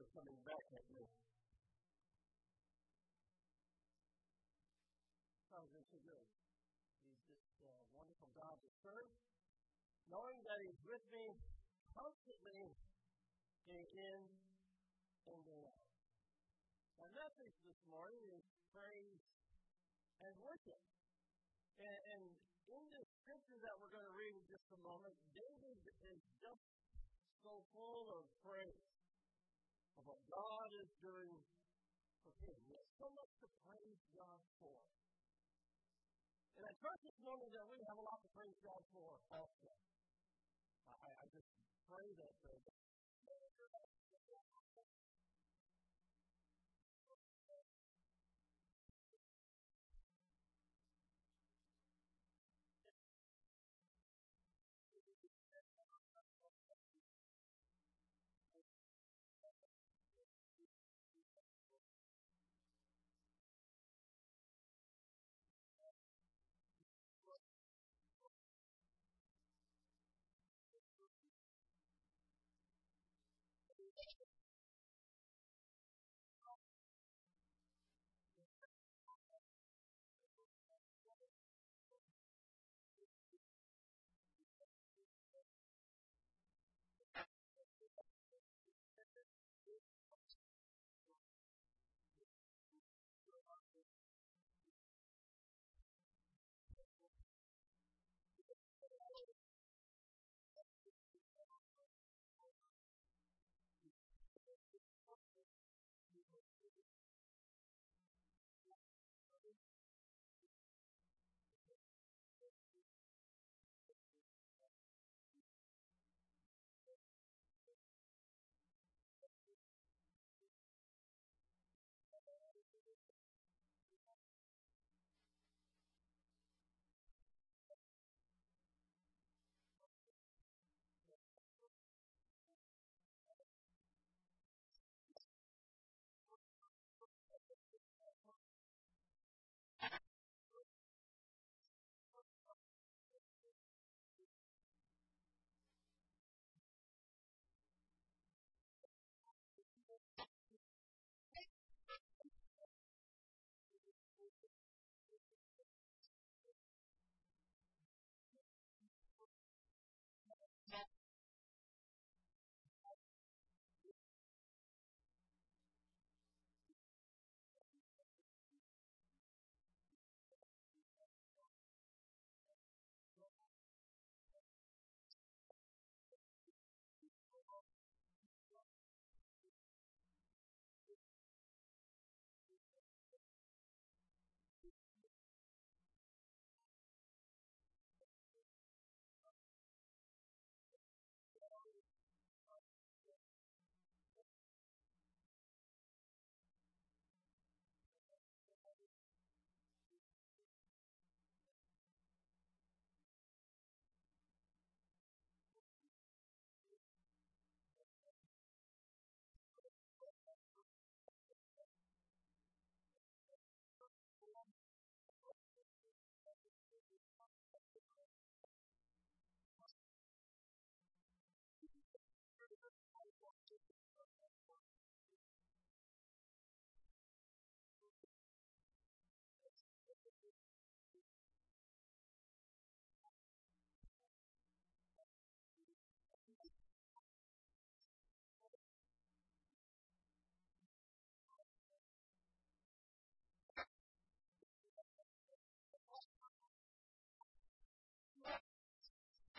are coming back at me. Has so good. He's just a uh, wonderful God to serve, knowing that He's with me constantly day in and day out. My message this morning is praise and worship. And, and in this scripture that we're going to read in just a moment, David is just so full of praise what God is doing for him. He has so much to praise God for. And I trust this morning that we have a lot to praise God for also. I, I just pray that uh,